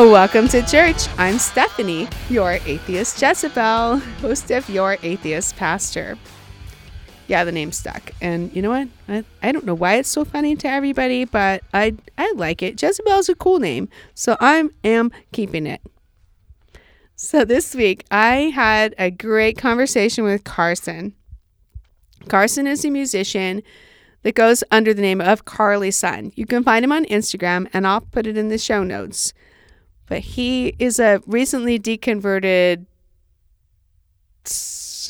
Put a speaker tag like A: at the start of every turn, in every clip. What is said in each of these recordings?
A: Welcome to church. I'm Stephanie, your atheist Jezebel, host of Your Atheist Pastor. Yeah, the name stuck. And you know what? I, I don't know why it's so funny to everybody, but I I like it. Jezebel's a cool name, so I am keeping it. So this week I had a great conversation with Carson. Carson is a musician that goes under the name of Carley Sunn. You can find him on Instagram, and I'll put it in the show notes. But he is a recently deconverted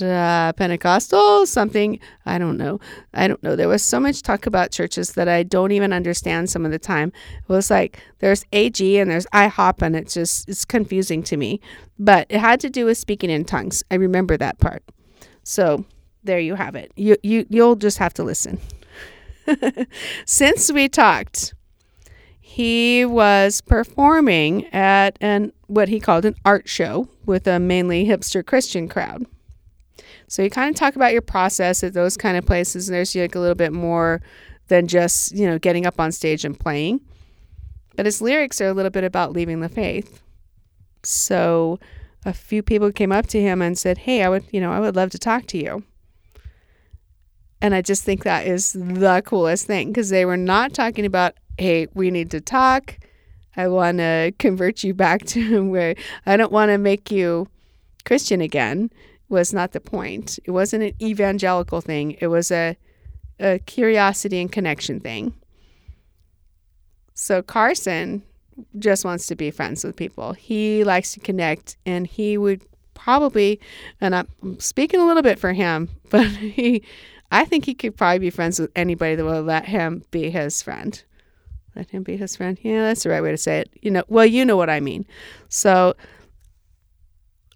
A: uh, Pentecostal, something. I don't know. I don't know. There was so much talk about churches that I don't even understand some of the time. It was like there's AG and there's IHOP, and it's just it's confusing to me. But it had to do with speaking in tongues. I remember that part. So there you have it. You you you'll just have to listen. Since we talked, he was performing at an what he called an art show with a mainly hipster Christian crowd. So you kind of talk about your process at those kind of places, and there's like a little bit more than just you know getting up on stage and playing. But his lyrics are a little bit about leaving the faith. So a few people came up to him and said, "Hey, I would you know I would love to talk to you." And I just think that is the coolest thing because they were not talking about, hey, we need to talk. I want to convert you back to where I don't want to make you Christian again, was not the point. It wasn't an evangelical thing, it was a, a curiosity and connection thing. So Carson just wants to be friends with people. He likes to connect, and he would probably, and I'm speaking a little bit for him, but he I think he could probably be friends with anybody that will let him be his friend. Let him be his friend. Yeah, that's the right way to say it. You know, well, you know what I mean. So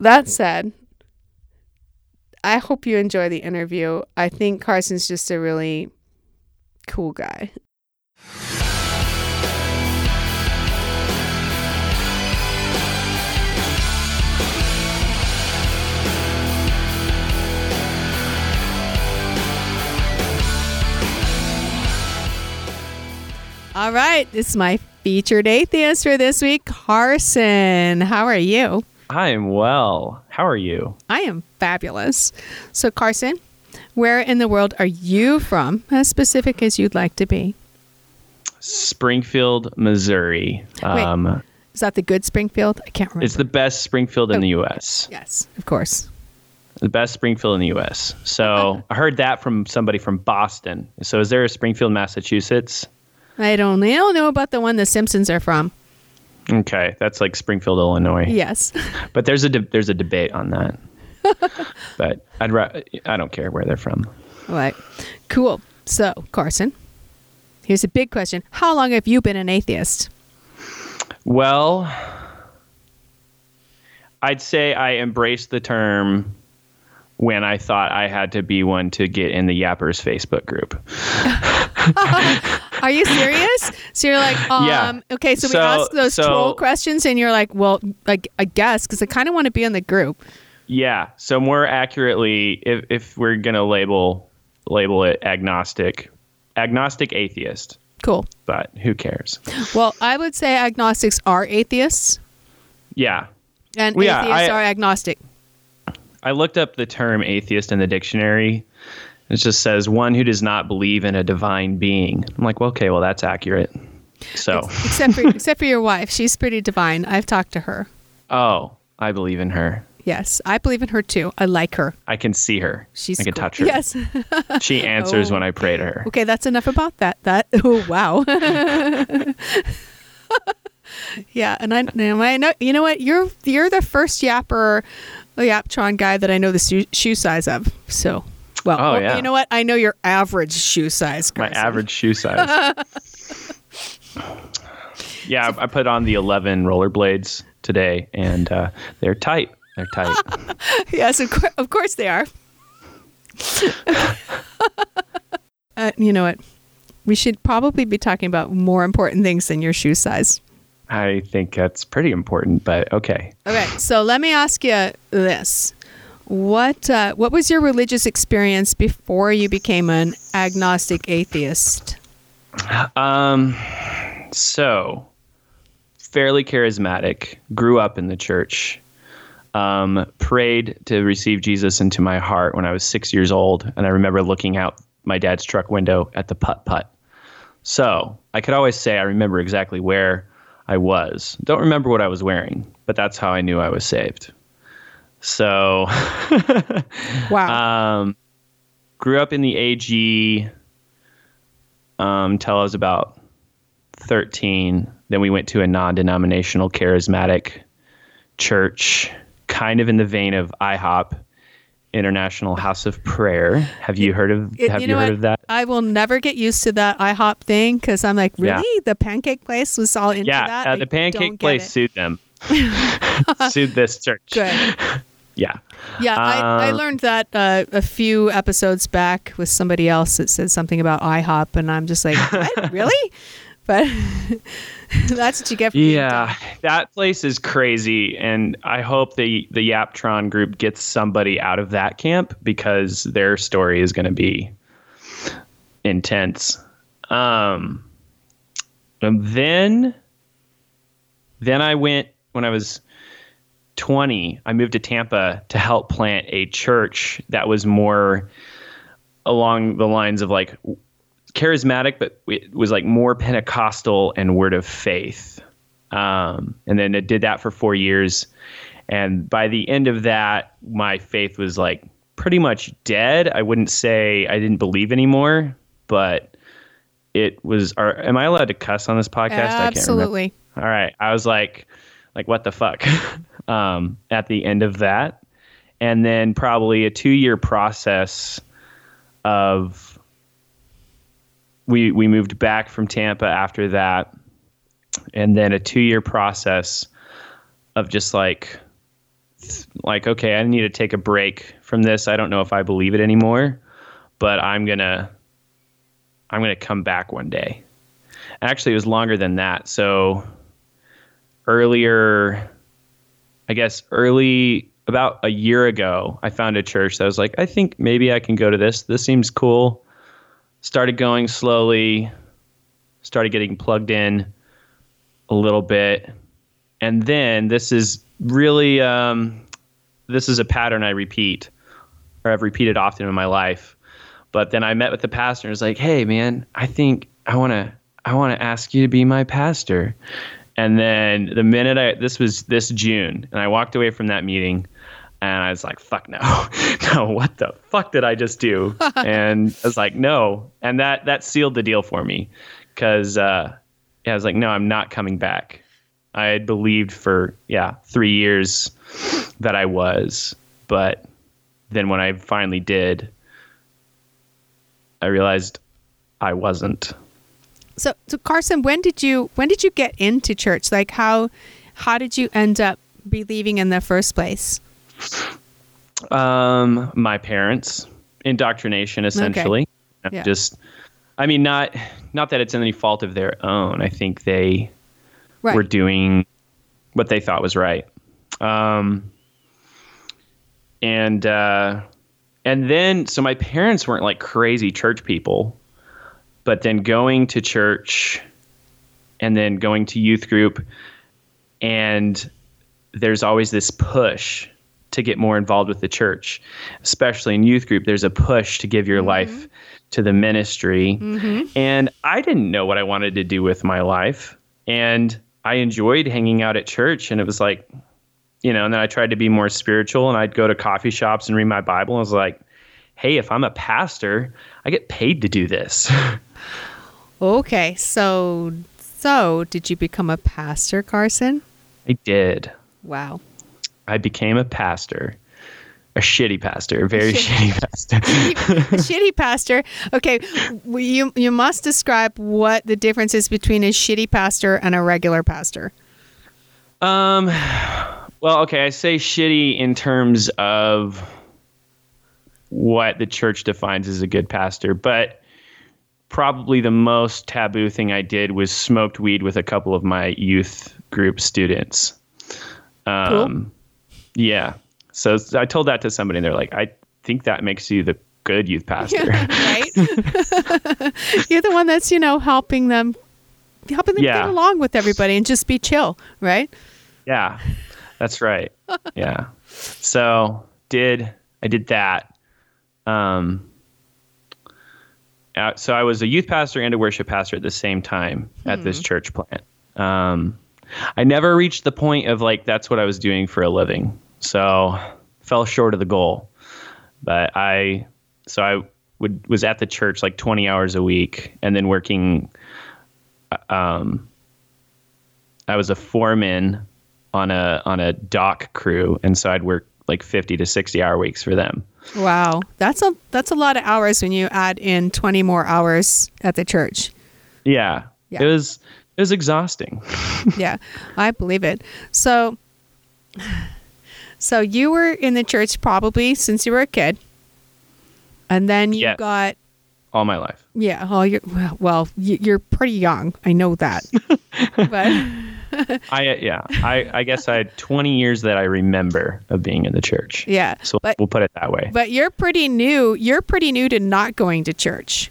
A: that said, I hope you enjoy the interview. I think Carson's just a really cool guy. All right, this is my featured atheist for this week, Carson. How are you?
B: I am well. How are you?
A: I am fabulous. So, Carson, where in the world are you from, as specific as you'd like to be?
B: Springfield, Missouri.
A: Um, Wait, is that the good Springfield? I can't remember.
B: It's the best Springfield in oh, the U.S.
A: Yes, of course.
B: The best Springfield in the U.S. So I heard that from somebody from Boston. So is there a Springfield, Massachusetts?
A: I don't, I don't know about the one the Simpsons are from.
B: Okay, that's like Springfield, Illinois.
A: Yes.
B: But there's a de- there's a debate on that. but I'd ra- I don't care where they're from.
A: All right. Cool. So, Carson, here's a big question. How long have you been an atheist?
B: Well, I'd say I embraced the term when I thought I had to be one to get in the Yappers Facebook group.
A: Are you serious? So you're like, um, yeah. okay, so, so we ask those so, troll questions, and you're like, well, like I guess because I kind of want to be in the group.
B: Yeah. So more accurately, if if we're gonna label label it agnostic, agnostic atheist.
A: Cool.
B: But who cares?
A: Well, I would say agnostics are atheists.
B: Yeah.
A: And well, atheists yeah, I, are agnostic.
B: I looked up the term atheist in the dictionary it just says one who does not believe in a divine being. I'm like, well, okay, well that's accurate. So
A: except for except for your wife, she's pretty divine. I've talked to her.
B: Oh, I believe in her.
A: Yes, I believe in her too. I like her.
B: I can see her.
A: She's
B: I can
A: cool.
B: touch her.
A: Yes.
B: she answers oh. when I pray to her.
A: Okay, that's enough about that. That oh wow. yeah, and I, I know you know what you're you're the first yapper, Yaptron guy that I know the shoe size of. So well, oh, well, yeah. you know what? I know your average shoe size.
B: My average shoe size. yeah, I put on the 11 rollerblades today, and uh, they're tight. They're tight.
A: yes, of, of course they are. uh, you know what? We should probably be talking about more important things than your shoe size.
B: I think that's pretty important, but okay.
A: Okay, so let me ask you this. What uh, what was your religious experience before you became an agnostic atheist?
B: Um, so fairly charismatic, grew up in the church, um, prayed to receive Jesus into my heart when I was six years old. And I remember looking out my dad's truck window at the putt putt. So I could always say I remember exactly where I was. Don't remember what I was wearing, but that's how I knew I was saved. So,
A: wow.
B: Um, grew up in the AG um, until I was about 13. Then we went to a non denominational charismatic church, kind of in the vein of IHOP, International House of Prayer. Have you heard of
A: It-
B: have
A: you
B: you, heard
A: what?
B: of that?
A: I will never get used to that IHOP thing because I'm like,
B: Yeah.
A: really? The pancake place was all into
B: Yeah,
A: that?
B: uh, the pancake place sued them. sued this church.
A: Good.
B: Yeah.
A: Yeah, I, I
B: Um,
A: learned that uh, a few episodes back with somebody else that said something about IHOP, and I'm just like, what? really? But that's what you get.
B: Yeah, that place is crazy, and I hope the the Yaptron group gets somebody out of that camp because their story is going to be intense. Um, and then, then I went when I was twenty. I moved to Tampa to help plant a church that was more along the lines of like charismatic, but it was like more Pentecostal and word of faith. Um, and then it did that for four years. And by the end of that, my faith was like pretty much dead. I wouldn't say I didn't believe anymore, but it was. Are, am I allowed to cuss on this podcast? I can't remember.
A: Absolutely.
B: All right. I was like, like what the fuck? um, at the end of that, and then probably a two-year process of we we moved back from Tampa after that, and then a two-year process of just like like okay, I need to take a break from this. I don't know if I believe it anymore, but I'm gonna I'm gonna come back one day. Actually, it was longer than that. So earlier, I guess early about a year ago, I found a church that was like, I think maybe I can go to this. This seems cool. Started going slowly, started getting plugged in a little bit. And then this is really, um, this is a pattern I repeat, or I've repeated often in my life. But then I met with the pastor and was like, "Hey, man, I think I want to I want to ask you to be my pastor." And then the minute I this was this June, and I walked away from that meeting, and I was like, "Fuck no, no! What the fuck did I just do?" and I was like, "No," and that that sealed the deal for me, because uh, yeah, I was like, "No, I'm not coming back." I had believed for yeah three years that I was, but then when I finally did, I realized I wasn't.
A: So, so Carson, when did you when did you get into church? Like how how did you end up believing in the first place?
B: Um, my parents indoctrination essentially. Okay.
A: Yeah.
B: Just, I mean, not not that it's any fault of their own. I think they
A: Right.
B: were doing what they thought was right. Um, and uh, and then so my parents weren't like crazy church people, but then going to church, and then going to youth group, and there's always this push to get more involved with the church, especially in youth group. There's a push to give your mm-hmm. life to the ministry. Mm-hmm. And I didn't know what I wanted to do with my life. And I enjoyed hanging out at church. And it was like, you know, and then I tried to be more spiritual and I'd go to coffee shops and read my Bible. And I was like, hey, if I'm a pastor, I get paid to do this.
A: Okay, so so did you become a pastor, Carson?
B: I did.
A: Wow.
B: I became a pastor, a shitty pastor, a very shitty pastor.
A: shitty pastor. Okay, you you must describe what the difference is between a shitty pastor and a regular pastor.
B: Um, well, okay, I say shitty in terms of what the church defines as a good pastor, but probably the most taboo thing I did was smoked weed with a couple of my youth group students. Um, yeah. So I told that to somebody, and they're like, "I think that makes you the good youth pastor."
A: Yeah, right? You're the one that's, you know, helping them helping them
B: Yeah.
A: get along with everybody and just be chill, right?
B: Yeah, that's right. yeah. So did I did that? Um. Uh, so I was a youth pastor and a worship pastor at the same time at this church plant. Um, I never reached the point of like that's what I was doing for a living. So fell short of the goal. But I so I would was at the church like 20 hours a week and then working um I was a foreman on a on a dock crew and so I'd work like 50 to 60 hour weeks for them.
A: Wow, that's a that's a lot of hours when you add in twenty more hours at the church.
B: Yeah.
A: Yeah.
B: It was it was exhausting.
A: yeah, I believe it. So, so you were in the church probably since you were a kid, and then you
B: Yes.
A: got
B: all my life.
A: yeah. Oh, you're well, well. You're pretty young. I know that, but
B: I yeah, I I guess I had 20 years that I remember of being in the church.
A: yeah.
B: So
A: but
B: we'll put it that way.
A: but you're pretty new. You're pretty new to not going to church.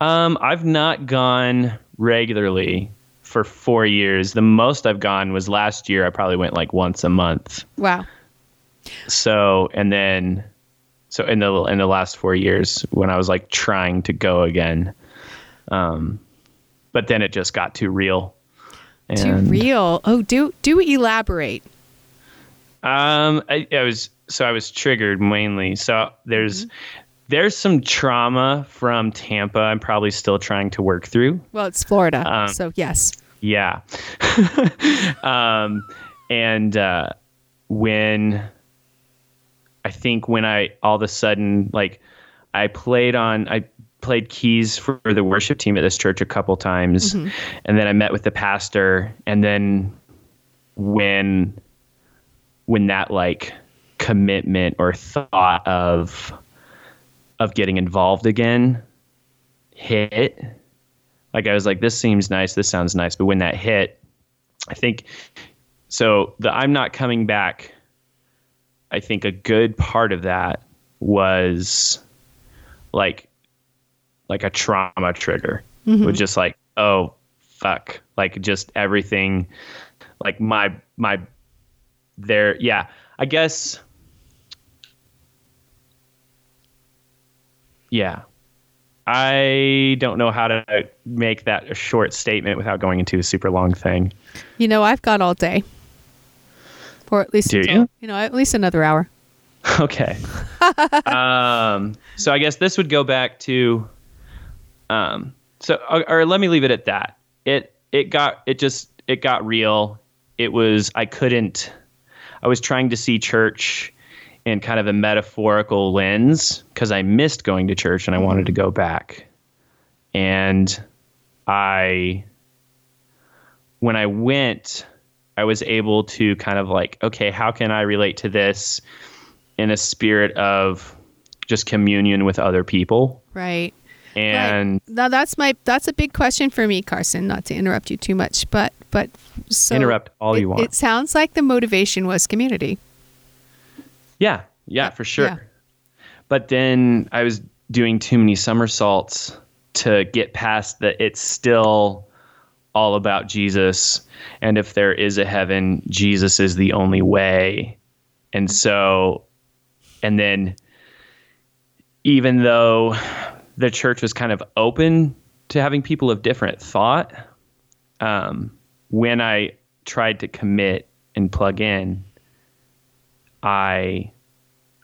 B: Um, I've not gone regularly for four years. The most I've gone was last year. I probably went like once a month.
A: Wow.
B: So and then, so in the in the last four years when I was like trying to go again, um, but then it just got too real.
A: Too real. Oh, do do elaborate.
B: Um, I, I was so I was triggered mainly. So there's there's some trauma from Tampa. I'm probably still trying to work through.
A: Well, it's Florida,
B: Um,
A: so yes.
B: Yeah. um, and uh, when I think when I all of a sudden like I played on I played keys for the worship team at this church a couple times, mm-hmm. and then I met with the pastor, and then when when that like commitment or thought of of getting involved again hit like I was like, this seems nice, this sounds nice. But when that hit, I think so the I'm not coming back, I think a good part of that was like like a trauma trigger. With just like, oh fuck. Like just everything like my my there yeah. I guess yeah. I don't know how to make that a short statement without going into a super long thing.
A: You know, I've got all day. For at least
B: Do
A: until,
B: you?
A: know, at least another hour.
B: Okay. um, so I guess this would go back to, um, so or, or let me leave it at that. It it got it just it got real. It was I couldn't. I was trying to see church in kind of a metaphorical lens because I missed going to church and I wanted to go back. And I, when I went, I was able to kind of like, okay, how can I relate to this in a spirit of just communion with other people?
A: Right.
B: And
A: right. now that's my that's a big question for me, Carson. Not to interrupt you too much, but but so
B: interrupt all
A: it,
B: you want.
A: It sounds like the motivation was community.
B: Yeah, yeah, for sure.
A: yeah.
B: But then I was doing too many somersaults to get past that it's still all about Jesus. And if there is a heaven, Jesus is the only way. And so, and then even though the church was kind of open to having people of different thought, um, when I tried to commit and plug in, I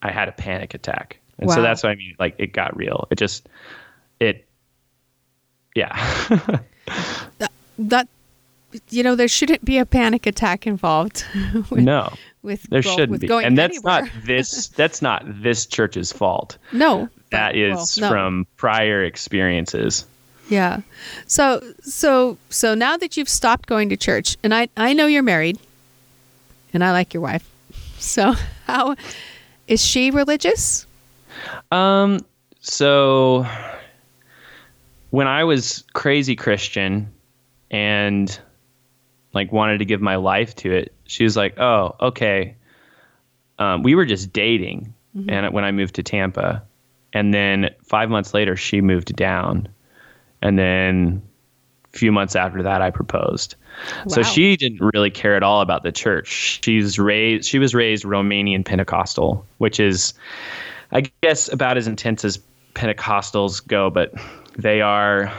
B: I had a panic attack. And so that's what I mean. Like it got real. It just it yeah.
A: That you know, there shouldn't be a panic attack involved. with,
B: no.
A: with
B: There
A: go-
B: shouldn't
A: with
B: be. And that's
A: anywhere.
B: not this that's not this church's fault.
A: no.
B: That is
A: well, no.
B: from prior experiences.
A: Yeah. So so so now that you've stopped going to church, and I I know you're married, and I like your wife. So how is she religious?
B: Um so when I was crazy Christian and like wanted to give my life to it, she was like, "Oh, okay." Um, we were just dating, and when I moved to Tampa, and then five months later, she moved down, and then a few months after that, I proposed. So she didn't really care at all about the church. She's raised. She was raised Romanian Pentecostal, which is, I guess, about as intense as Pentecostals go, but they are.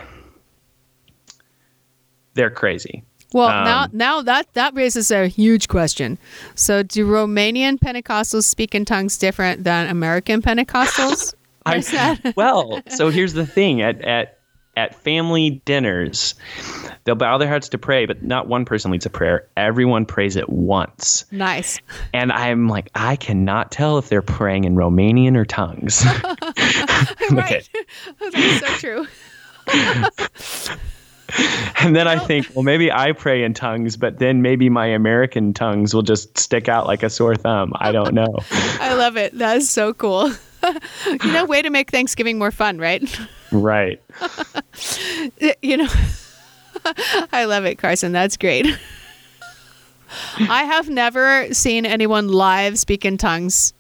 B: They're crazy.
A: Well,
B: Um,
A: now now that that raises a huge question. So, do Romanian Pentecostals speak in tongues different than American Pentecostals?
B: I-
A: that-
B: well, so here's the thing at at at family dinners, they'll bow their hearts to pray, but not one person leads a prayer. Everyone prays at once.
A: nice.
B: And I'm like, I cannot tell if they're praying in Romanian or tongues.
A: right. That's so true.
B: and then I think, well, maybe I pray in tongues, but then maybe my American tongues will just stick out like a sore thumb. I don't know.
A: I love it. That is so cool. you know, way to make Thanksgiving more fun, right?
B: right.
A: you know, I love it, Carson. That's great. I have never seen anyone live speak in tongues.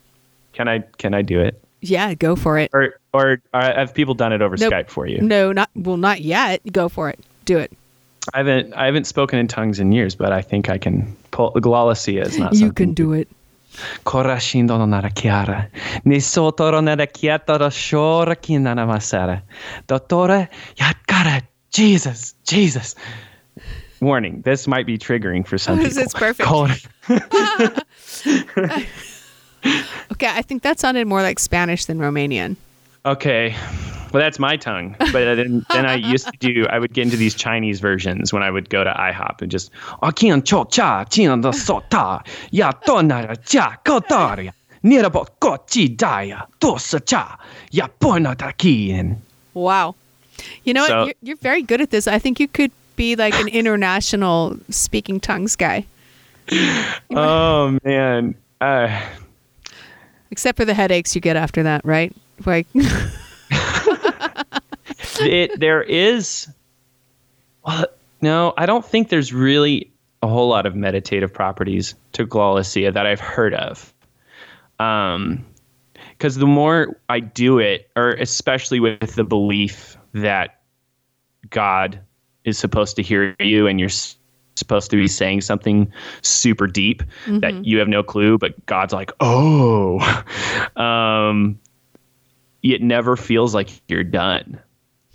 B: Can I can I do it?
A: Yeah, go for it.
B: Or or uh, have people done it over
A: Nope.
B: Skype for you?
A: No, not well, not yet. Go for it. Do it.
B: I haven't I haven't spoken in tongues in years, but I think I can pull glossia is not
A: You can do it.
B: Korashindo no nara chiara, ni sotoro nara chiatoro shora kinana masara. Dottore, yatkara, Jesus, Jesus. Warning, this might be triggering for some people.
A: it's perfect. Okay, I think that sounded more like Spanish than Romanian.
B: Okay. Well, that's my tongue. But then, then I used to do, I would get into these Chinese versions when I would go to IHOP and just, "Akin cho cha, chin da so ta, ya tonara cha, kotaria, nirabo kochi daya, tosa cha, ya pona da kien.
A: Wow. You know
B: So-
A: what? You're, you're very good at this. I think you could be like an international speaking tongues guy,
B: Oh, man. Uh,
A: except for the headaches you get after that, right? Like,
B: it, there is, well, no, I don't think there's really a whole lot of meditative properties to glossia that I've heard of. Um, because the more I do it, or especially with the belief that God is supposed to hear you and you're supposed to be saying something super deep that you have no clue, but God's like, oh, um, it never feels like you're done.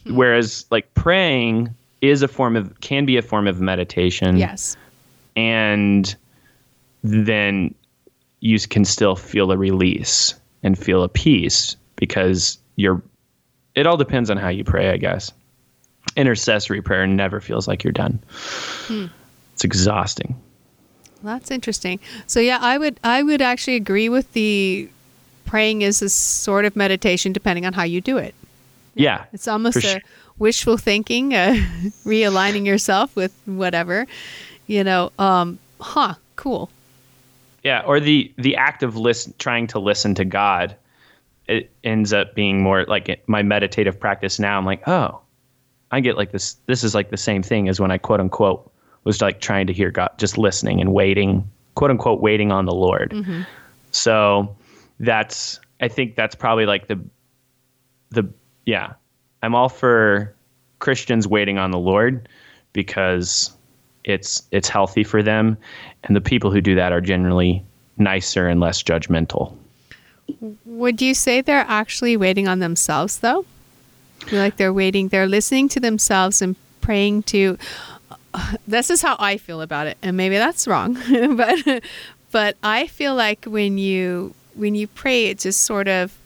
B: Hmm. Whereas like praying is a form of can be a form of meditation
A: yes.
B: and then you can still feel a release and feel a peace because you're it all depends on how you pray i guess intercessory prayer never feels like you're done hmm. it's exhausting
A: That's interesting. So yeah, I would I would actually agree with the praying is a sort of meditation depending on how you do it.
B: Yeah
A: It's almost a
B: sure.
A: wishful thinking, uh, realigning yourself with whatever, you know. Um, huh? Cool.
B: yeah or the the act of listen trying to listen to god it ends up being more like my meditative practice now i'm like oh i get like this this is like the same thing as when i quote unquote was like trying to hear god just listening and waiting quote unquote waiting on the lord so that's i think that's probably like the the yeah i'm all for christians waiting on the lord because it's it's healthy for them and the people who do that are generally nicer and less judgmental
A: Would you say they're actually waiting on themselves though? Like they're waiting, they're listening to themselves and praying to. This is how I feel about it, and maybe that's wrong, but but I feel like when you when you pray, it just sort of.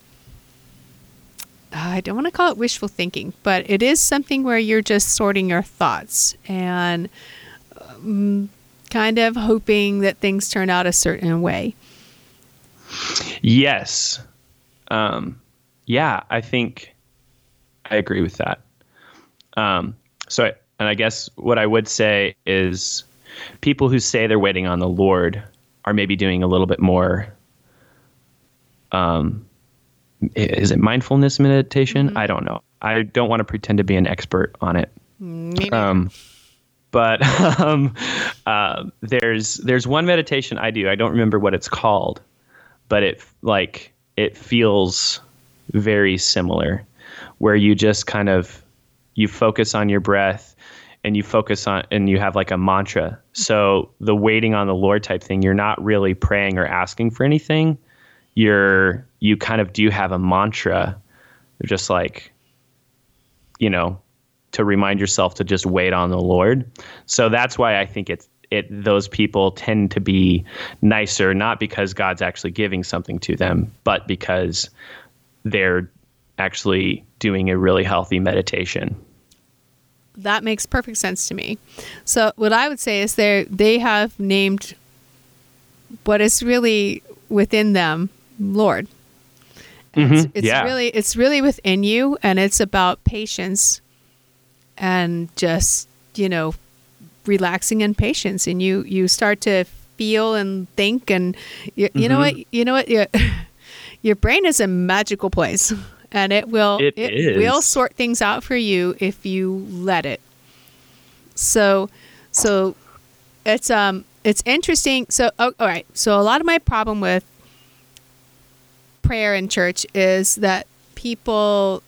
A: I don't want to call it wishful thinking, but it is something where you're just sorting your thoughts and um, kind of hoping that things turn out a certain way.
B: yes um yeah i think i agree with that um so I, and i guess what i would say is people who say they're waiting on the lord are maybe doing a little bit more um is it mindfulness meditation i don't know i don't want to pretend to be an expert on it
A: Maybe
B: um, but um, uh, there's there's one meditation I do. I don't remember what it's called, but it like it feels very similar, where you just kind of you focus on your breath and you focus on and you have like a mantra. So the waiting on the Lord type thing, you're not really praying or asking for anything. You're you kind of do have a mantra, just like you know, to remind yourself to just wait on the Lord. So that's why I think it's it those people tend to be nicer not because God's actually giving something to them, but because they're actually doing a really healthy meditation.
A: That makes perfect sense to me. So what I would say is they they have named what is really within them Lord.
B: Mm-hmm.
A: It's, it's
B: yeah.
A: really it's really within you and it's about patience and just, you know, relaxing and patience and you you start to feel and think and you, you know what
B: Mm-hmm.
A: you know what your, your brain is a magical place and it will
B: it
A: will sort things out for you if you let it so so it's um it's interesting so oh, all right so a lot of my problem with prayer in church is that people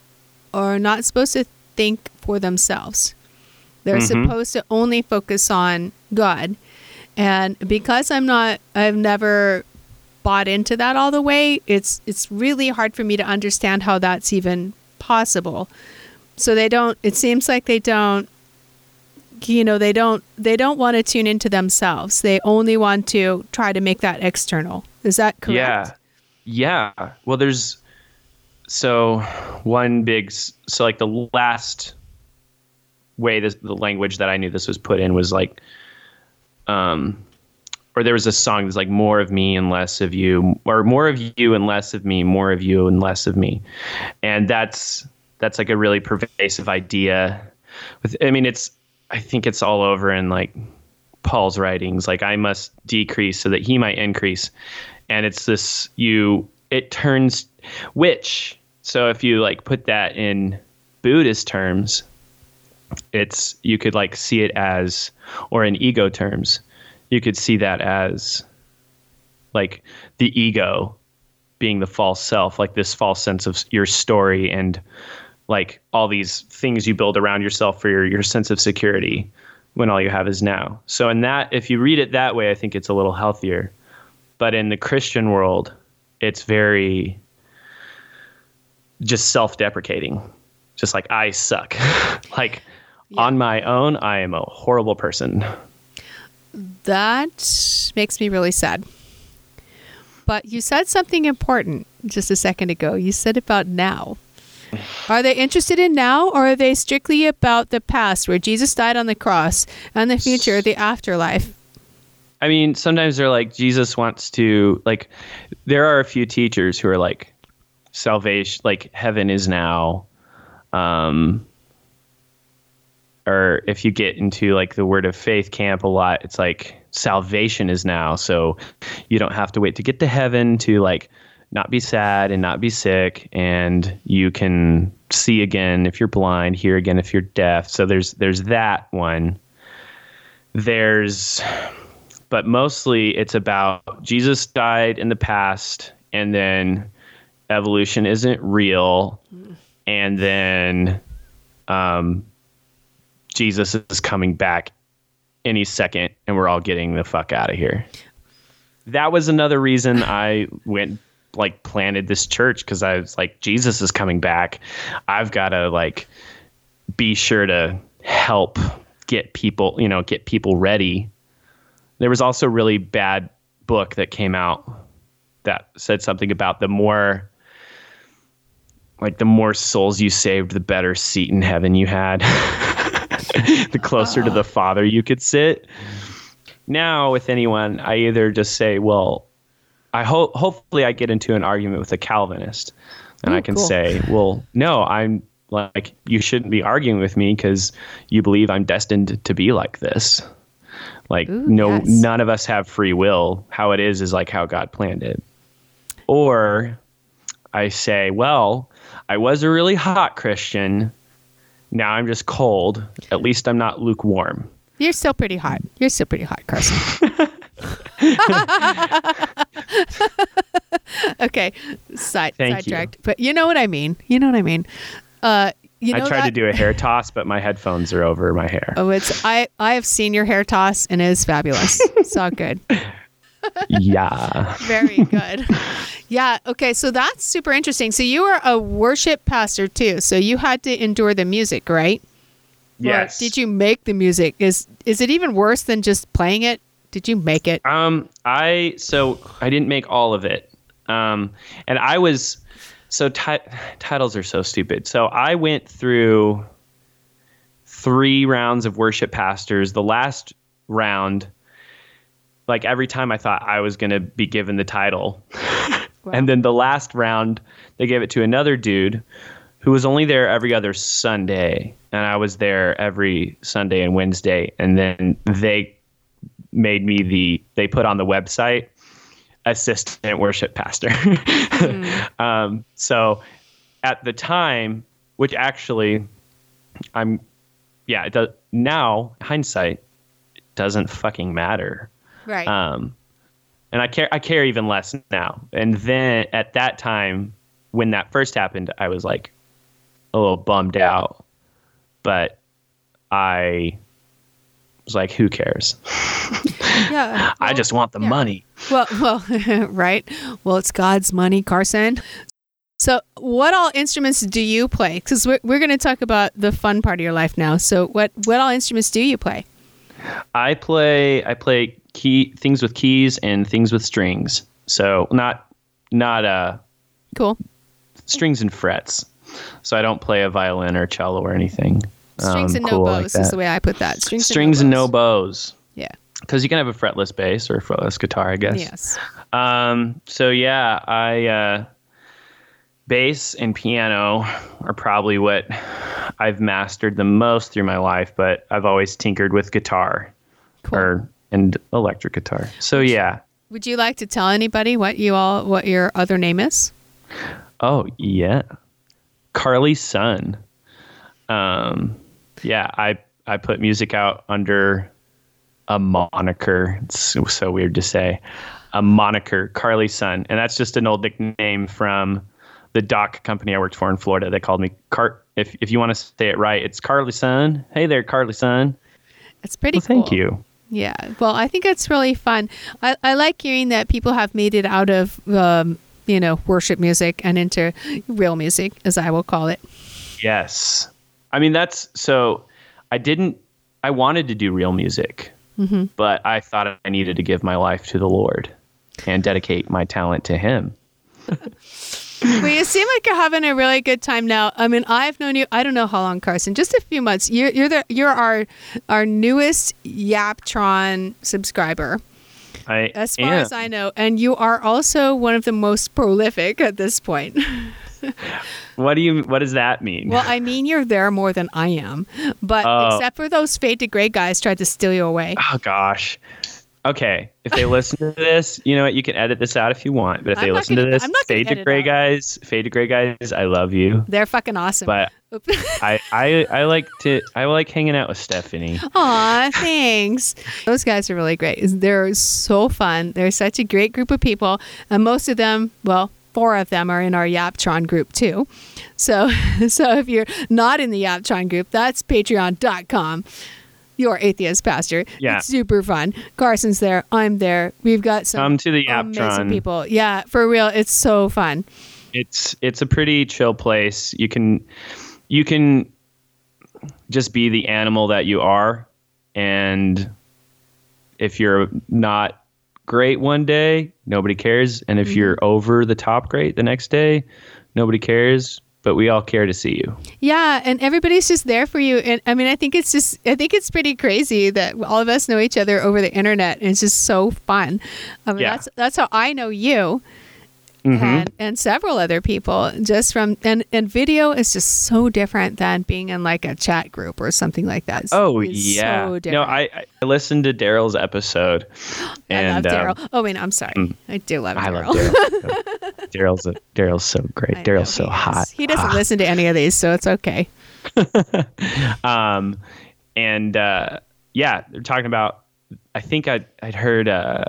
A: are not supposed to think for themselves they're
B: Mhm.
A: supposed to only focus on God. And because I'm not I've never bought into that all the way, it's it's really hard for me to understand how that's even possible. So they don't it seems like they don't you know, they don't they don't want to tune into themselves. They only want to try to make that external. Is that correct?
B: Yeah. Yeah. Well, there's so one big so like the last way this the language that I knew this was put in was like um or there was a song that's like more of me and less of you or more of you and less of me more of you and less of me. And that's that's like a really pervasive idea with i mean it's i think it's all over in like paul's writings. Like i must decrease so that he might increase and it's this you it turns which so if you like put that in buddhist terms it's you could like see it as or in ego terms you could see that as like the ego being the false self like this false sense of your story and like all these things you build around yourself for your, your sense of security when all you have is now. So in that if you read it that way i think it's a little healthier but in the christian world it's very just self-deprecating just like i suck like on my own i am a horrible person
A: That makes me really sad. But you said something important just a second ago. You said about now. Are they interested in now or are they strictly about the past where Jesus died on the cross and the future, the afterlife?
B: I mean, sometimes they're like Jesus wants to like. There are a few teachers who are like, salvation, like heaven is now, um, or if you get into like the word of faith camp a lot, it's like salvation is now, so you don't have to wait to get to heaven to like not be sad and not be sick, and you can see again if you're blind, hear again if you're deaf. So there's there's that one. There's but mostly it's about Jesus died in the past and then evolution isn't real and then um, Jesus is coming back any second and we're all getting the fuck out of here. That was another reason I went like planted this church because I was like Jesus is coming back. I've got to like be sure to help get people, you know, get people ready there was also a really bad book that came out that said something about the more like the more souls you saved the better seat in heaven you had. The closer to the father you could sit. Now with anyone i either just say well i hope hopefully i get into an argument with a calvinist. And
A: Ooh,
B: i can
A: cool.
B: say well no i'm like you shouldn't be arguing with me because you believe i'm destined to be like this like
A: Ooh,
B: no
A: yes.
B: none of us have free will how it is is like how god planned it or i say well i was a really hot christian now i'm just cold at least i'm not lukewarm
A: You're still pretty hot. You're still pretty hot, Carson. okay, side
B: Thank you.
A: sidetracked. But you know what I mean. You know what I mean. Uh, you know
B: I tried
A: that-
B: to do a hair toss, but my headphones are over my hair.
A: Oh, it's I I have seen your hair toss and it is fabulous. it's all good.
B: yeah.
A: Very good. yeah. Okay. So that's super interesting. So you are a worship pastor too. So you had to endure the music, right? Or
B: Yes.
A: did you make the music? Is is it even worse than just playing it? Did you make it?
B: Um, I so I didn't make all of it. Um, and I was so ti- titles are so stupid. So I went through three rounds of worship pastors. The last round, like every time I thought I was going to be given the title, and then the last round they gave it to another dude who was only there every other Sunday, and I was there every Sunday and Wednesday, and then they made me the they put on the website assistant worship pastor. um, so at the time, which actually I'm yeah, it does now hindsight doesn't fucking matter.
A: Right.
B: Um, and I care I care even less now. And then at that time, when that first happened, I was like a little bummed out. But I was like, who cares?
A: yeah.
B: I just want the
A: yeah.
B: money.
A: Well, well, right. Well, it's God's money, Carson. So, what all instruments do you play? Because we're, we're going to talk about the fun part of your life now. So, what what all instruments do you play?
B: I play I play key things with keys and things with strings. So not not uh
A: Cool.
B: strings and frets. So I don't play a violin or cello or anything.
A: Strings
B: um,
A: and no
B: cool like
A: bows is the way I put that. Strings,
B: Strings and no bows.
A: Yeah.
B: Because you can have a fretless bass or a fretless guitar, I guess.
A: Yes.
B: Um, so yeah, I uh, bass and piano are probably what I've mastered the most through my life, but I've always tinkered with guitar
A: Cool.
B: or and electric guitar. So yeah.
A: Would you like to tell anybody what you all what your other name is?
B: Oh yeah. Carly's son. Um yeah, I I put music out under a moniker. It's so, weird to say. A moniker, Carly's son. And that's just an old nickname from the dock company I worked for in Florida. They called me Car if if you want to say it right, it's Carly's son. Hey there, Carly's son.
A: It's pretty
B: Well, thank you.
A: Yeah. Well, I think it's really fun. I, I like hearing that people have made it out of, um, you know, worship music and into real music, as I will call it.
B: Yes. I mean, that's so I didn't, I wanted to do real music, mm-hmm. but I thought I needed to give my life to the Lord and dedicate my talent to Him.
A: well, you seem like you're having a really good time now. I mean, I've known you. I don't know how long, Carson. Just a few months. You're you're the you're our our newest Yaptron subscriber,
B: I
A: as far
B: am.
A: as I know, and you are also one of the most prolific at this point.
B: What do you, what does that mean?
A: Well, I mean, you're there more than I am, but
B: Oh.
A: except for those fade to gray guys tried to steal you away.
B: oh gosh. Okay. If they listen to this, you know what? You can edit this out if you want. But if
A: I'm
B: they listen
A: gonna-
B: to this,
A: I'm not
B: fade to gray guys, fade to gray guys, I love you.
A: They're fucking awesome.
B: But I, I, I like to, I like hanging out with Stephanie.
A: Aw, thanks. Those guys are really great. They're so fun. They're such a great group of people. And most of them, well, four of them are in our Yaptron group too. So, so if you're not in the Yaptron group, that's patreon.com. Your atheist pastor.
B: Yeah.
A: It's super fun. Carson's there. I'm there. We've got some
B: Come to the
A: amazing
B: Yaptron.
A: people. Yeah, for real. It's so fun.
B: it's it's a pretty chill place. You can you can just be the animal that you are and if you're not great one day, nobody cares, and if
A: Mm-hmm.
B: you're over the top great the next day, nobody cares, but we all care to see you.
A: Yeah, and everybody's just there for you. And I mean, I think it's just, I think it's pretty crazy that all of us know each other over the internet, and it's just so fun. I mean,
B: Yeah.
A: that's that's how I know you.
B: Mm-hmm.
A: And, and several other people just from and, and video is just so different than being in like a chat group or something like that. It's-
B: Oh
A: it's
B: yeah.
A: so
B: no. I I listened to Daryl's episode
A: I
B: and
A: love
B: um,
A: Daryl. Oh wait, I'm sorry. I do love
B: I
A: Daryl.
B: love Daryl. Daryl's Daryl's so great. Daryl's so
A: he is.
B: hot.
A: He doesn't listen to any of these, so it's okay.
B: um, and uh, yeah, they're talking about. I think I I'd heard uh,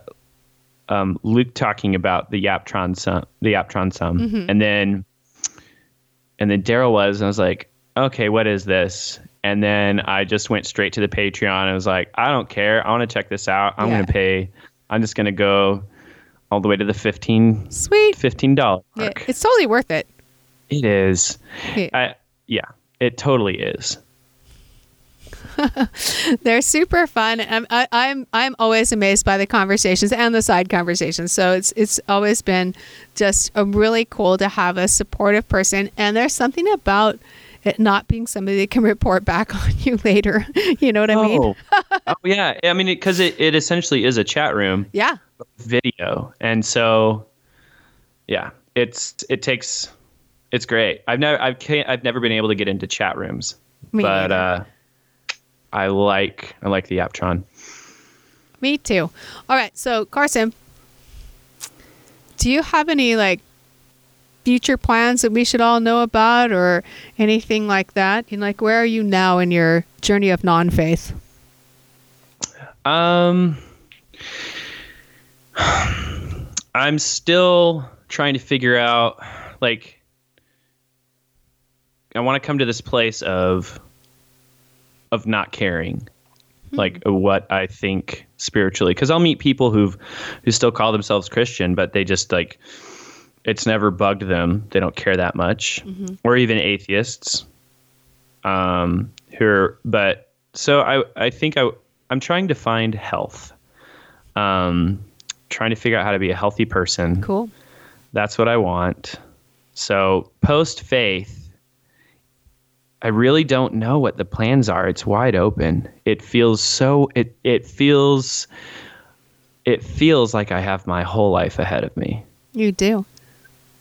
B: um, Luke talking about the Yaptron sum, the Yaptron sum,
A: Mm-hmm.
B: and then and then Daryl was, and I was like, okay, what is this? And then I just went straight to the Patreon and was like, I don't care. I want to check this out. I'm
A: Yeah.
B: going to pay. I'm just going to go all the way to the 15
A: Sweet.
B: $15.
A: Yeah, it's totally worth it.
B: It is.
A: Yeah.
B: I, yeah, it totally is.
A: They're super fun. I'm, I, I'm I'm always amazed by the conversations and the side conversations. So it's it's always been just a really cool to have a supportive person. And there's something about it not being somebody that can report back on you later. you know what I mean?
B: Oh, oh yeah. I mean, because it, it essentially is a chat room
A: Yeah.
B: video, and so yeah, it's it takes it's great. I've never I've can't, I've never been able to get into chat rooms,
A: Me
B: but
A: neither.
B: uh, I like I like the Yaptron.
A: Me too. All right. So Carson, do you have any like future plans that we should all know about, or anything like that? And like, where are you now in your journey of non-faith?
B: Um, I'm still trying to figure out, like, I want to come to this place of of not caring, like what I think spiritually, because I'll meet people who've who still call themselves Christian, but they just like it's never bugged them. They don't care that much, or even atheists. Um, who are, but so I I think I I'm trying to find health. Um, trying to figure out how to be a healthy person.
A: Cool.
B: That's what I want. So post faith, I really don't know what the plans are. It's wide open. It feels so it it feels it feels like I have my whole life ahead of me.
A: You do.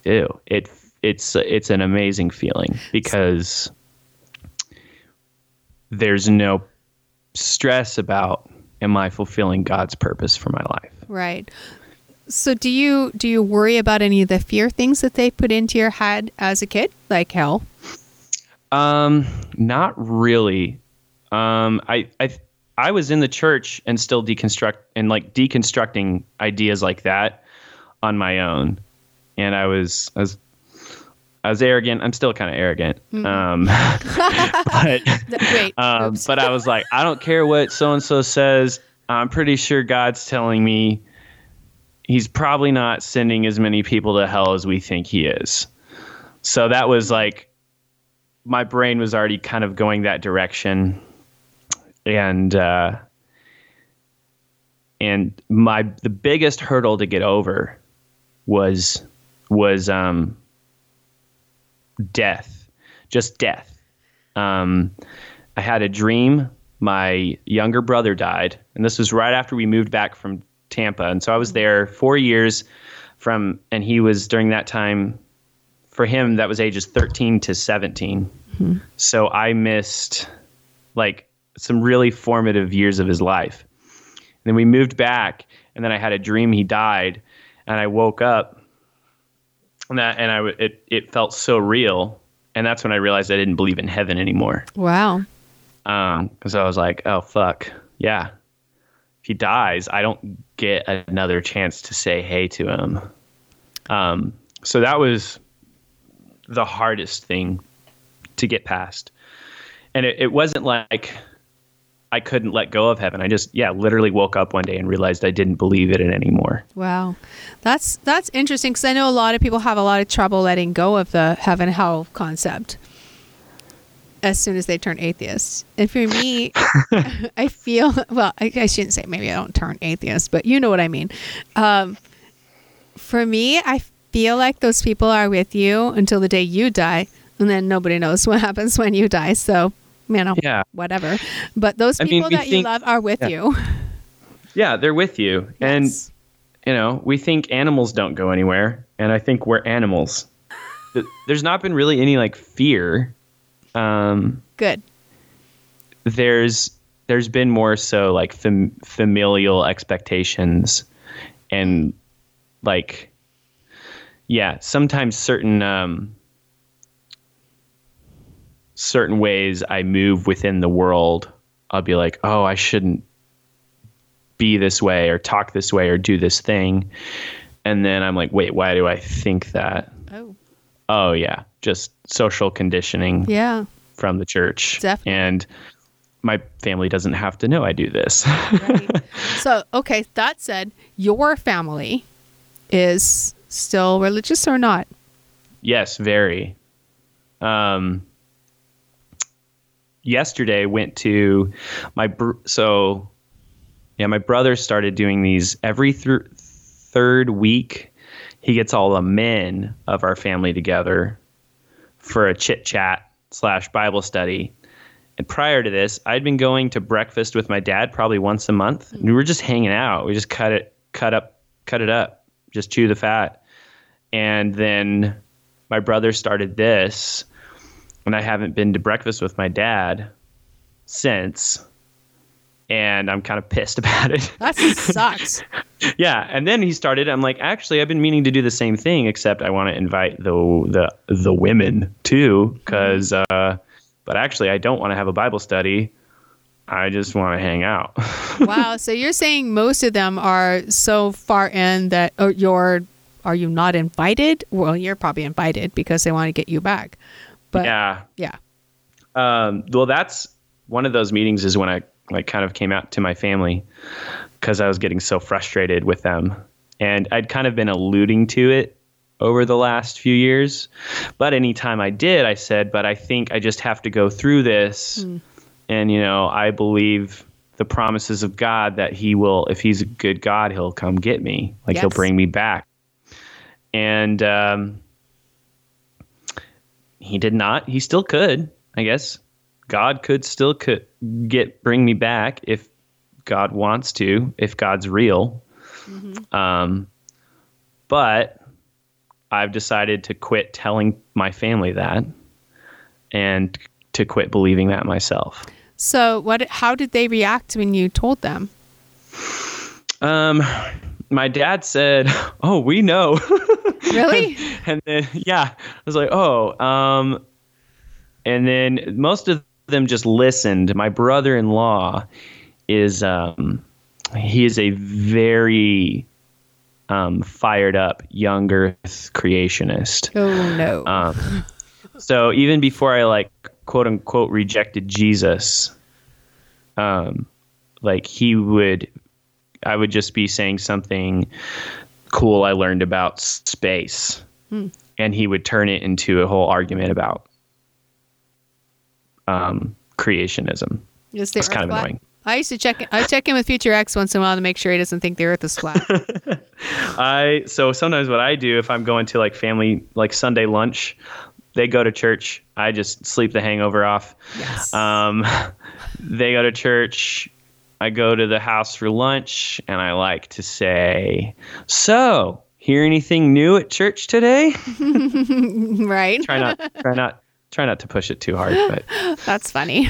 B: Do. It it's it's an amazing feeling because there's no stress about am I fulfilling God's purpose for my life.
A: Right. So do you do you worry about any of the fear things that they put into your head as a kid, like hell?
B: Um, not really. Um, I I I was in the church and still deconstruct and like deconstructing ideas like that on my own, and I was I was I was arrogant. I'm still kind of arrogant. Um, but
A: Wait.
B: um, but I was like, I don't care what so and so says. I'm pretty sure God's telling me he's probably not sending as many people to hell as we think he is. So that was like my brain was already kind of going that direction. And uh and my the biggest hurdle to get over was was um death. Just death. Um I had a dream. My younger brother died, and this was right after we moved back from Tampa. And so I was there four years from, and he was during that time, for him, that was ages 13 to 17. So I missed like some really formative years of his life. And then we moved back, and then I had a dream he died, and I woke up, and that, and I, it, it felt so real. And that's when I realized I didn't believe in heaven anymore
A: wow.
B: because I was like, oh fuck, yeah. If he dies, I don't get another chance to say hey to him. Um, so that was the hardest thing to get past, and it, it wasn't like I couldn't let go of heaven. I just, yeah, literally woke up one day and realized I didn't believe in it anymore.
A: Wow. That's that's interesting because I know a lot of people have a lot of trouble letting go of the heaven hell concept as soon as they turn atheists. And for me, I feel well. I, I shouldn't say maybe I don't turn atheist, but you know what I mean. Um, for me, I feel like those people are with you until the day you die, and then nobody knows what happens when you die. So, you know,
B: Yeah.
A: whatever. But those
B: I mean,
A: people
B: we
A: that you love are with
B: yeah.
A: you.
B: Yeah, they're with you, and you know, we think animals don't go anywhere, and I think we're animals. There's not been really any like fear. Um,
A: good.
B: there's there's been more so like fam- familial expectations, and like, yeah, sometimes certain um, certain ways I move within the world, I'll be like, oh, I shouldn't be this way or talk this way or do this thing. And then I'm like, wait, why do I think that?
A: Oh,
B: Oh, yeah, just social conditioning
A: yeah.
B: from the church.
A: Definitely.
B: And my family doesn't have to know I do this.
A: Right. so, okay, that said, your family is still religious or not?
B: yes, very. Um, yesterday went to my br- so yeah, my brother started doing these every th- third week. He gets all the men of our family together for a chit chat slash Bible study. And prior to this, I'd been going to breakfast with my dad probably once a month. And we were just hanging out. We just cut it, cut up, cut it up, just chew the fat. And then my brother started this, and I haven't been to breakfast with my dad since. And I'm kind of pissed about it.
A: That sucks.
B: yeah, and then he started. I'm like, actually, I've been meaning to do the same thing, except I want to invite the the the women too, because. Uh, but actually, I don't want to have a Bible study. I just want to hang out.
A: wow. So you're saying most of them are so far in that oh, you're are you not invited? Well, you're probably invited because they want to get you back. But
B: yeah.
A: yeah.
B: Um, well, that's one of those meetings is when I like kind of came out to my family because I was getting so frustrated with them, and I'd kind of been alluding to it over the last few years. But anytime I did, I said, "But I think I just have to go through this." And you know, I believe the promises of God that He will, if He's a good God, He'll come get me. Like He'll bring me back. And um, He did not. He still could, I guess. God could still could get bring me back if God wants to, if God's real. Um, but I've decided to quit telling my family that, and to quit believing that myself.
A: So what? How did they react when you told them?
B: Um, my dad said, "Oh, we know."
A: Really?
B: and then yeah, I was like, "Oh." Um, and then most of them just listened. My brother-in-law is um, he is a very um, fired up young Earth creationist.
A: oh no.
B: Um, so even before I like quote unquote rejected Jesus, um, like he would, I would just be saying something cool I learned about space, and he would turn it into a whole argument about um, creationism.
A: Is
B: It's kind of annoying.
A: I used to check. I check in with Future X once in a while to make sure he doesn't think the Earth is flat.
B: I so sometimes what I do if I'm going to like family like Sunday lunch, they go to church. I just sleep the hangover off.
A: yes.
B: Um, they go to church. I go to the house for lunch, and I like to say, "So, hear anything new at church today?"
A: right.
B: Try not, try not, try not to push it too hard. But,
A: That's funny.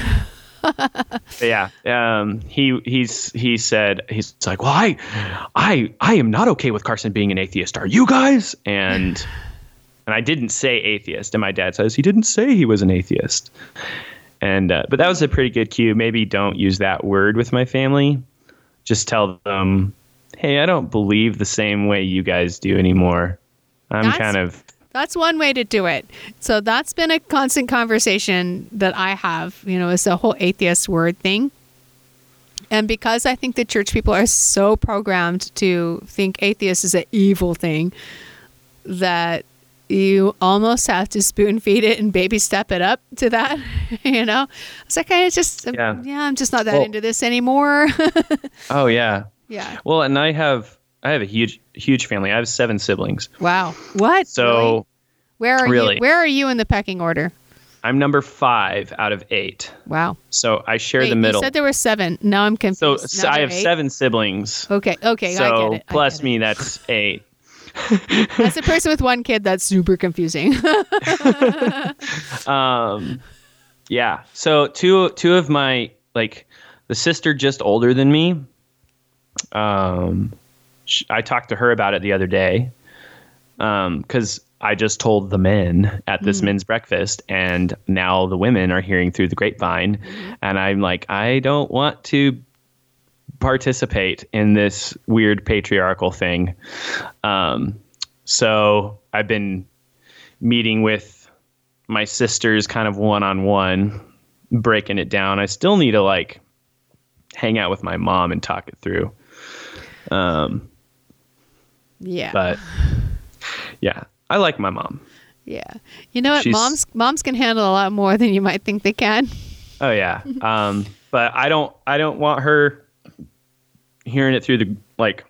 B: yeah, um, he he's he said he's like, "Well, I, I, I am not okay with Carson being an atheist. Are you guys?" And and I didn't say atheist, and my dad says he didn't say he was an atheist. And uh, but that was a pretty good cue. Maybe don't use that word with my family. Just tell them, "Hey, I don't believe the same way you guys do anymore. I'm
A: That's-
B: kind of
A: That's one way to do it. So that's been a constant conversation that I have, you know, is the whole atheist word thing. And because I think the church people are so programmed to think atheist is an evil thing that you almost have to spoon feed it and baby step it up to that, you know? It's like I just um,
B: Yeah.
A: yeah, I'm just not that
B: Well-
A: into this anymore.
B: oh yeah,
A: yeah.
B: Well, and I have I have a huge huge family. I have seven siblings.
A: Wow. What?
B: So
A: Really? where are
B: really.
A: you where are you in the pecking order?
B: I'm number five out of eight.
A: Wow.
B: So I share
A: Wait,
B: the middle.
A: You said there were seven. Now I'm confused.
B: so
A: Now
B: s- I have
A: eight?
B: seven siblings.
A: Okay. Okay. I
B: so
A: get it. I
B: plus me, that's eight.
A: As a person with one kid, that's super confusing.
B: Um, yeah. So two two of my like the sister just older than me. Um, sh- I talked to her about it the other day. Um, because I just told the men at this men's breakfast, and now the women are hearing through the grapevine, and I'm like, I don't want to participate in this weird patriarchal thing. Um, so I've been meeting with my sisters kind of one on one breaking it down. I still need to like hang out with my mom and talk it through. Um,
A: Yeah.
B: but yeah, I like my mom.
A: yeah. You know what?
B: She's-
A: Moms moms can handle a lot more than you might think they can.
B: Oh yeah. Um, but I don't I don't want her hearing it through the like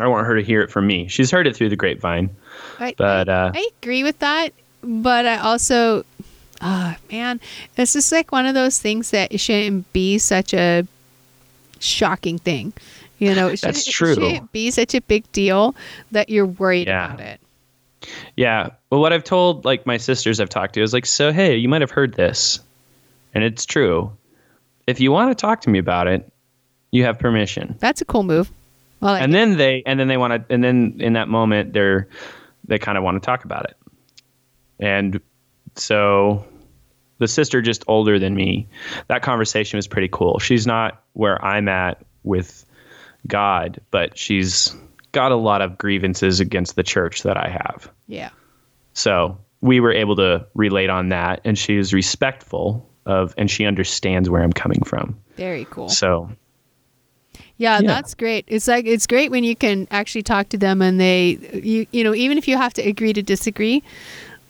B: I want her to hear it from me. She's heard it through the grapevine.
A: I,
B: But,
A: I,
B: uh,
A: I agree with that, but I also, ah, man, this is like one of those things that shouldn't be such a shocking thing. You know, it
B: That's
A: shouldn't-
B: true.
A: It shouldn't be such a big deal that you're worried
B: Yeah.
A: about it.
B: Yeah. Well what I've told like my sisters I've talked to is like, so hey, you might have heard this. And it's true. If you want to talk to me about it, you have permission.
A: That's a cool move.
B: And then they and then they want to and then in that moment they're they kind of want to talk about it and so the sister just older than me that conversation was pretty cool she's not where i'm at with god but she's got a lot of grievances against the church that i have
A: yeah,
B: so we were able to relate on that and she was respectful of and she understands where i'm coming from
A: very cool.
B: so
A: Yeah,
B: Yeah.
A: that's great. It's like it's great when you can actually talk to them and they you you know even if you have to agree to disagree,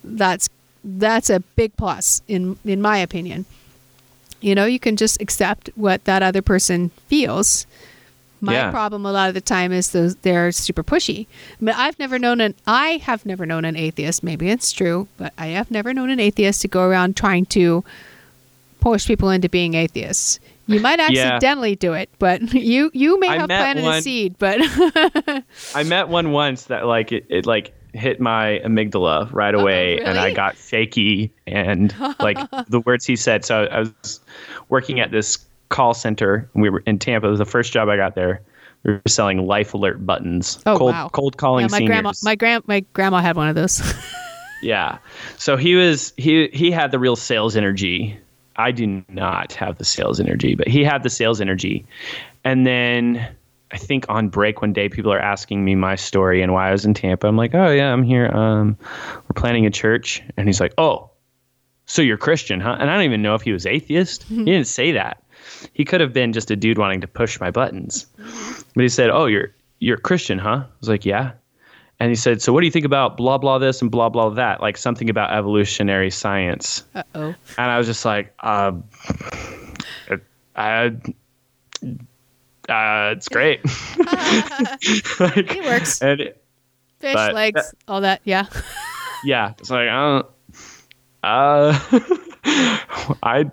A: that's that's a big plus in in my opinion. You know, you can just accept what that other person feels. My
B: Yeah.
A: problem a lot of the time is those they're super pushy. I mean, I've never known an I have never known an atheist. Maybe it's true, but I have never known an atheist to go around trying to push people into being atheists. You might
B: Yeah.
A: accidentally do it, but you you may
B: I
A: have planted a seed. But
B: I met one once that like it, it like hit my amygdala right oh, away and I got shaky and like the words he said. So I was working at this call center and we were in Tampa. It was the first job I got there. We were selling life alert buttons.
A: Oh,
B: cold
A: wow.
B: cold calling
A: yeah, my
B: seniors.
A: grandma my grand my grandma had one of those.
B: Yeah. So he was he he had the real sales energy. I do not have the sales energy, but he had the sales energy. And then I think on break one day people are asking me my story and why I was in Tampa. I'm like, "Oh yeah, I'm here um we're planning a church." And he's like, "Oh, so you're Christian, huh?" And I don't even know if he was atheist. he didn't say that. He could have been just a dude wanting to push my buttons. But he said, "Oh, you're you're Christian, huh?" I was like, "Yeah." And he said, "So what do you think about blah blah this and blah blah that? Like something about evolutionary science."
A: uh oh.
B: And I was just like, uh, uh, it's great. Like,
A: It works.
B: And it-
A: Fish
B: but-
A: legs, all that. Yeah.
B: yeah, it's like, I don't, uh, I,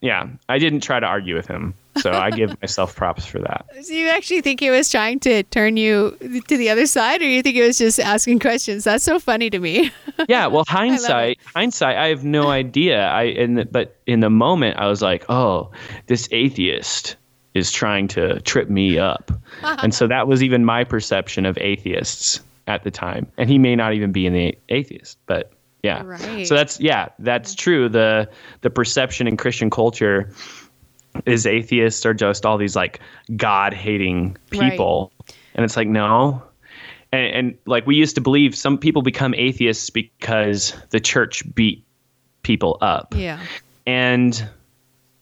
B: yeah, I didn't try to argue with him, so I give myself props for that.
A: So you actually think he was trying to turn you to the other side, or you think he was just asking questions? That's so funny to me.
B: yeah well hindsight hindsight i have no idea i in the, but in the moment i was like oh this atheist is trying to trip me up and so that was even my perception of atheists at the time and he may not even be an atheist but yeah
A: Right.
B: so that's yeah that's true the the perception in christian culture is atheists are just all these like god hating
A: Right.
B: people and it's like no and, and like we used to believe some people become atheists because the church beat people up
A: yeah.
B: and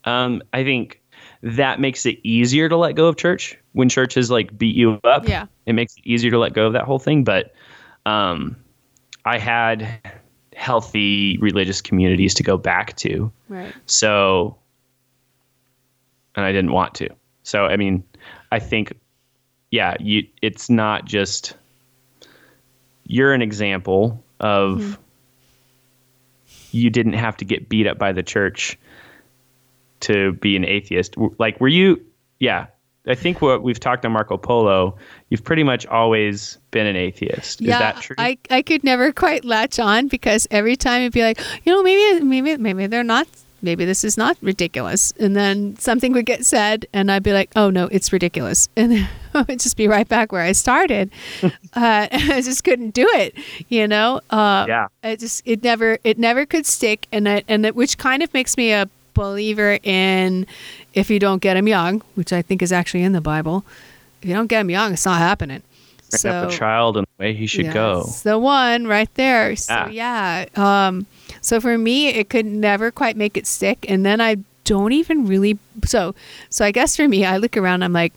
B: um, i think that makes it easier to let go of church when churches like beat you up
A: Yeah.
B: it makes it easier to let go of that whole thing but um, i had healthy religious communities to go back to
A: Right.
B: so, and I didn't want to. So, I mean, I think, yeah, you. It's not just you're an example of hmm. you didn't have to get beat up by the church to be an atheist. Like, were you? Yeah, I think what we've talked on Marco Polo, you've pretty much always been an atheist. Is
A: yeah,
B: that true?
A: I, I could never quite latch on because every time it'd be like, you know, maybe maybe maybe they're not maybe this is not ridiculous. And then something would get said and I'd be like, oh no, it's ridiculous. And then I would just be right back where I started. uh, I just couldn't do it, you know? Uh,
B: Yeah.
A: It just, it never, it never could stick. And I, and it, which kind of makes me a believer in if you don't get him young, which I think is actually in the Bible, if you don't get him young, it's not happening.
B: Train up a child in the way he should go.
A: The one right there. So yeah. Um, so for me, it could never quite make it stick, and then I don't even really. So so I guess for me, I look around. I'm like,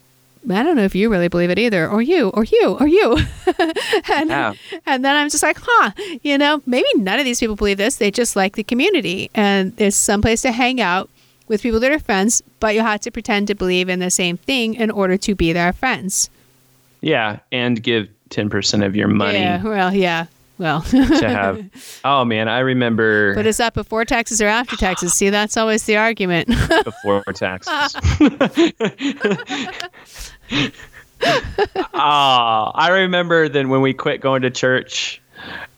A: I don't know if you really believe it either, or you, or you, or you. and,
B: Yeah.
A: and then I'm just like, huh, you know, maybe none of these people believe this. They just like the community and there's some place to hang out with people that are friends, but you have to pretend to believe in the same thing in order to be their friends.
B: Yeah, and give ten percent of your money
A: Yeah, well, yeah. Well,
B: to have. Oh man, I remember
A: but is that before taxes or after taxes? See, that's always the argument.
B: before taxes. Ah, I remember then when we quit going to church,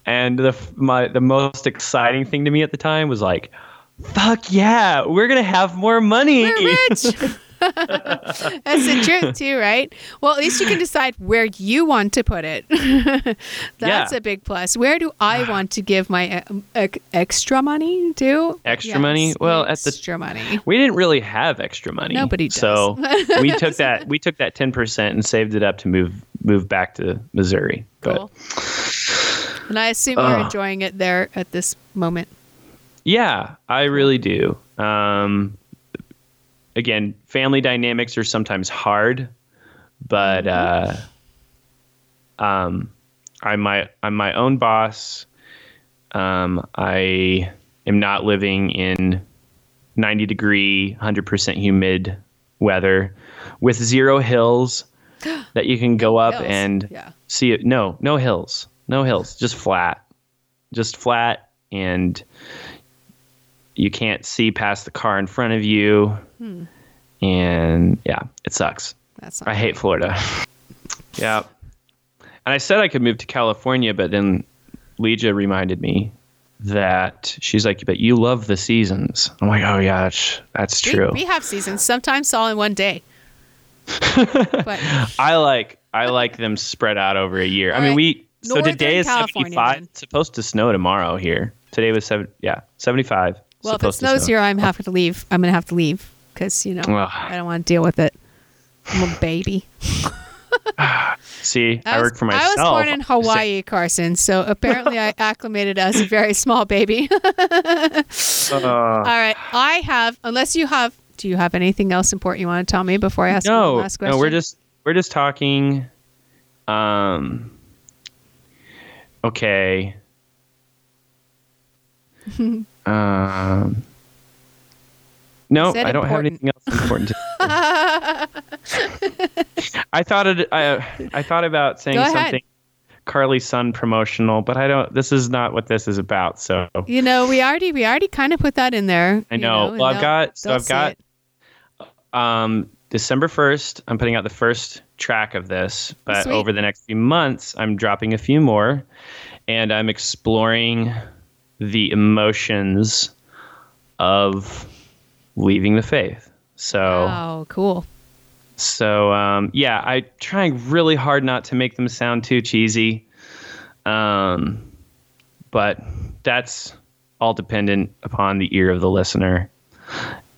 B: and the my the most exciting thing to me at the time was like, "Fuck yeah, we're gonna have more money."
A: We're rich. That's the truth too, right? Well, at least you can decide where you want to put it. That's
B: Yeah.
A: a big plus. Where do I want to give my uh, ec- extra money to?
B: Extra money? Well, at the-
A: extra money.
B: We didn't really have extra money.
A: Nobody does.
B: So we took that we took that ten percent and saved it up to move move back to Missouri. But
A: Cool. And I assume you're enjoying it there at this moment.
B: Yeah, I really do. Um, again, family dynamics are sometimes hard, but uh, um, I'm my I'm my own boss. Um, I am not living in 90 degree, 100% humid weather with zero hills that you can go up
A: Hills.
B: and
A: Yeah.
B: see it. No, no hills, no hills, just flat, just flat, and you can't see past the car in front of you.
A: Hmm.
B: And yeah, it sucks.
A: That's
B: I hate Florida. yeah. And I said I could move to California, but then Legia reminded me that she's like, but you love the seasons. I'm like, oh yeah, that's, that's
A: we,
B: true.
A: we have seasons, sometimes all in one day. but
B: I like I like them spread out over a year. I mean,
A: right.
B: we so
A: Northern
B: today is
A: California,
B: 75.
A: then.
B: It's supposed to snow tomorrow here. Today was seven. Yeah, 75.
A: Well, if it snows
B: snow.
A: here, I'm having to leave. I'm gonna have to leave because you know. I don't want to deal with it. I'm a baby.
B: See, I,
A: was,
B: work for myself.
A: I was born in Hawaii, Carson, so apparently I acclimated as a very small baby.
B: Uh,
A: All right, I have. Unless you have, do you have anything else important you want to tell me before I ask
B: no,
A: the last question?
B: no, we're just we're just talking. Um. Okay. Um. No, I don't have anything else important to. I thought it. I I thought about saying something. Carley Sunn promotional, but I don't. This is not what this is about. So
A: You know, we already we already kind of put that in there.
B: I
A: you
B: know. Well, I've got- so I've got- um, December 1st, I'm putting out the first track of this, but
A: Sweet.
B: over the next few months, I'm dropping a few more and I'm exploring the emotions of leaving the faith. So,
A: Oh, cool.
B: so um, yeah, I trying really hard not to make them sound too cheesy. Um, but that's all dependent upon the ear of the listener.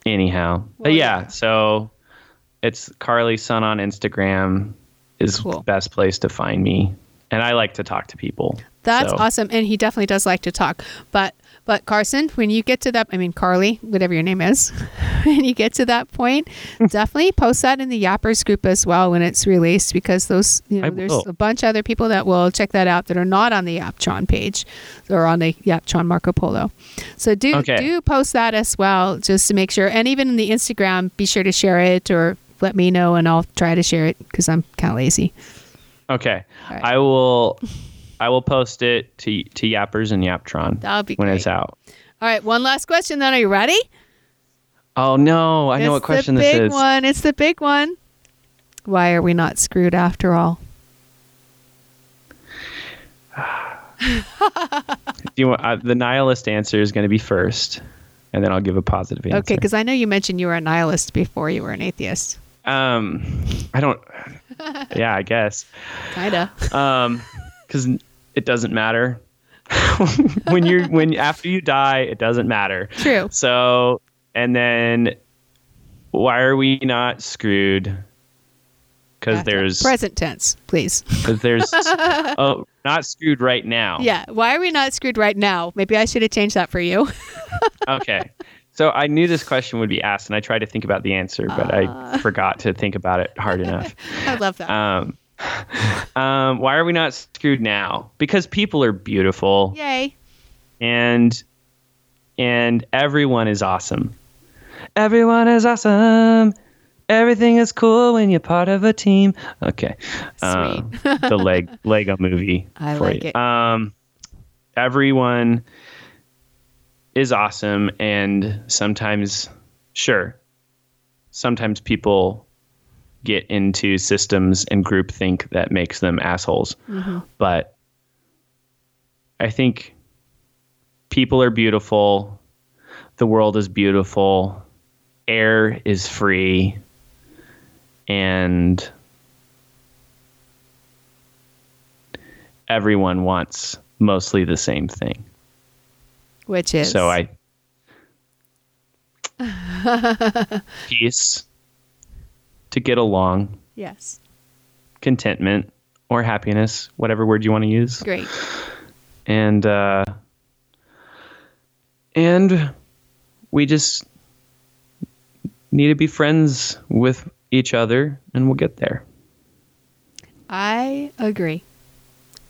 B: Anyhow,
A: Well,
B: but yeah,
A: yeah.
B: so it's Carley Sunn on Instagram is
A: Cool.
B: the best place to find me, and I like to talk to people.
A: That's
B: so-
A: awesome, and he definitely does like to talk. But but Carson, when you get to that, I mean Carley, whatever your name is, when you get to that point, definitely post that in the Yappers group as well when it's released, because those you know
B: I
A: there's
B: will.
A: a bunch of other people that will check that out that are not on the Yaptron page or on the Yaptron Marco Polo. So do
B: Okay.
A: do post that as well, just to make sure, and even in the Instagram, be sure to share it or let me know, and I'll try to share it because I'm kind of lazy.
B: Okay,
A: right.
B: I will. I will post it to to Yappers and Yaptron
A: That would be
B: when
A: great.
B: it's out.
A: All right, one last question. Then, are you ready?
B: Oh no, I know what
A: It's
B: question
A: the
B: this
A: big one. It's the big one. Why are we not screwed after all?
B: Do you want, uh, the nihilist answer is going to be first, and then I'll give a positive answer.
A: Okay, because I know you mentioned you were a nihilist before you were an atheist.
B: um, I don't. yeah, I guess.
A: Kinda.
B: Um, because it doesn't matter when you when after you die, it doesn't matter.
A: True.
B: So, and then why are we not screwed? because there's
A: present tense, please.
B: because there's oh not screwed right now.
A: Yeah. Why are we not screwed right now? Maybe I should have changed that for you.
B: Okay. So I knew this question would be asked, and I tried to think about the answer, but
A: Ah.
B: I forgot to think about it hard enough.
A: I love that.
B: Um, um, why are we not screwed now? Because people are beautiful,
A: Yay.
B: and and everyone is awesome. Everyone is awesome. Everything is cool when you're part of a team. Okay. Uh, the leg Lego movie.
A: I like
B: you.
A: it.
B: Um, everyone is awesome, and sometimes, sure, sometimes people get into systems and groupthink that makes them assholes.
A: Mm-hmm.
B: But I think people are beautiful. The world is beautiful. Air is free. And everyone wants mostly the same thing.
A: Which is
B: So I peace to get along,
A: Yes.
B: contentment or happiness, whatever word you want to use.
A: Great.
B: And uh and we just need to be friends with each other and we'll get there.
A: I agree.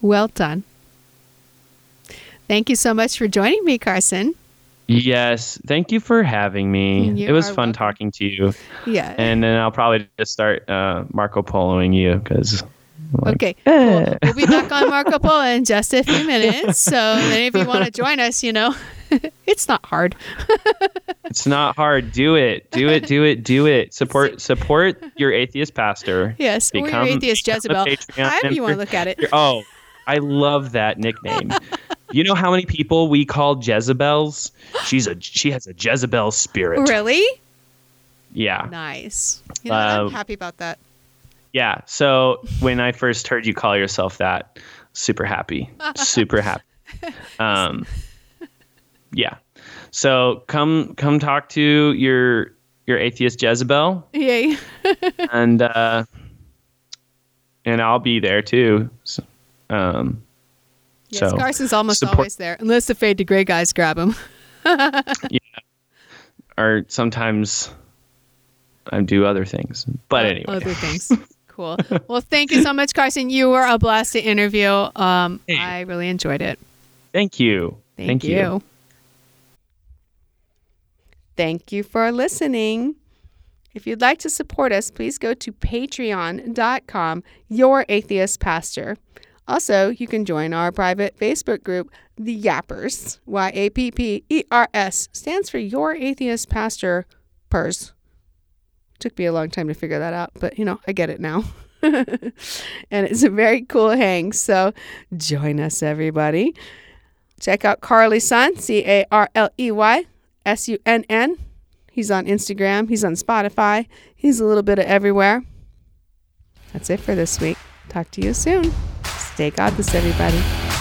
A: Well done. Thank you so much for joining me, Carson.
B: Yes, thank you for having me.
A: You
B: it was fun
A: welcome.
B: talking to you.
A: Yeah.
B: And then I'll probably just start uh, Marco Poloing you because.
A: okay.
B: eh.
A: Cool. We'll be back on Marco Polo in just a few minutes. So if you want to join us, you know, it's not hard.
B: It's not hard. Do it. Do it. Do it. Do it. Support support your atheist pastor.
A: Yes. or
B: Become-
A: your atheist Jezebel. However you want to look at it.
B: Oh, I love that nickname. You know how many people we call Jezebels? She's a she has a Jezebel spirit.
A: Really?
B: Yeah.
A: Nice. You know, I'm
B: Uh,
A: happy about that.
B: Yeah. So when I first heard you call yourself that, super happy. Super happy. Um Yeah. So come come talk to your your atheist Jezebel
A: Yay.
B: and uh and I'll be there too. So, um
A: Yes,
B: so
A: Carson's almost
B: support-
A: always there, unless the fade to gray guys grab him. yeah.
B: or sometimes I do other things. But anyway.
A: Other things. cool. Well, thank you so much, Carson. You were a blast to interview. Um,
B: Hey.
A: I really enjoyed it.
B: Thank you.
A: Thank, you. Thank you for listening. If you'd like to support us, please go to patreon.com, your atheist pastor. Also, you can join our private Facebook group, The Yappers. Y A P P E R S stands for Your Atheist Pastor Pers. Took me a long time to figure that out, but you know, I get it now. and it's a very cool hang. So join us, everybody. Check out Carley Sunn, C A R L E Y S U N N. He's on Instagram, he's on Spotify, he's a little bit of everywhere. That's it for this week. Talk to you soon. Stay godless, everybody.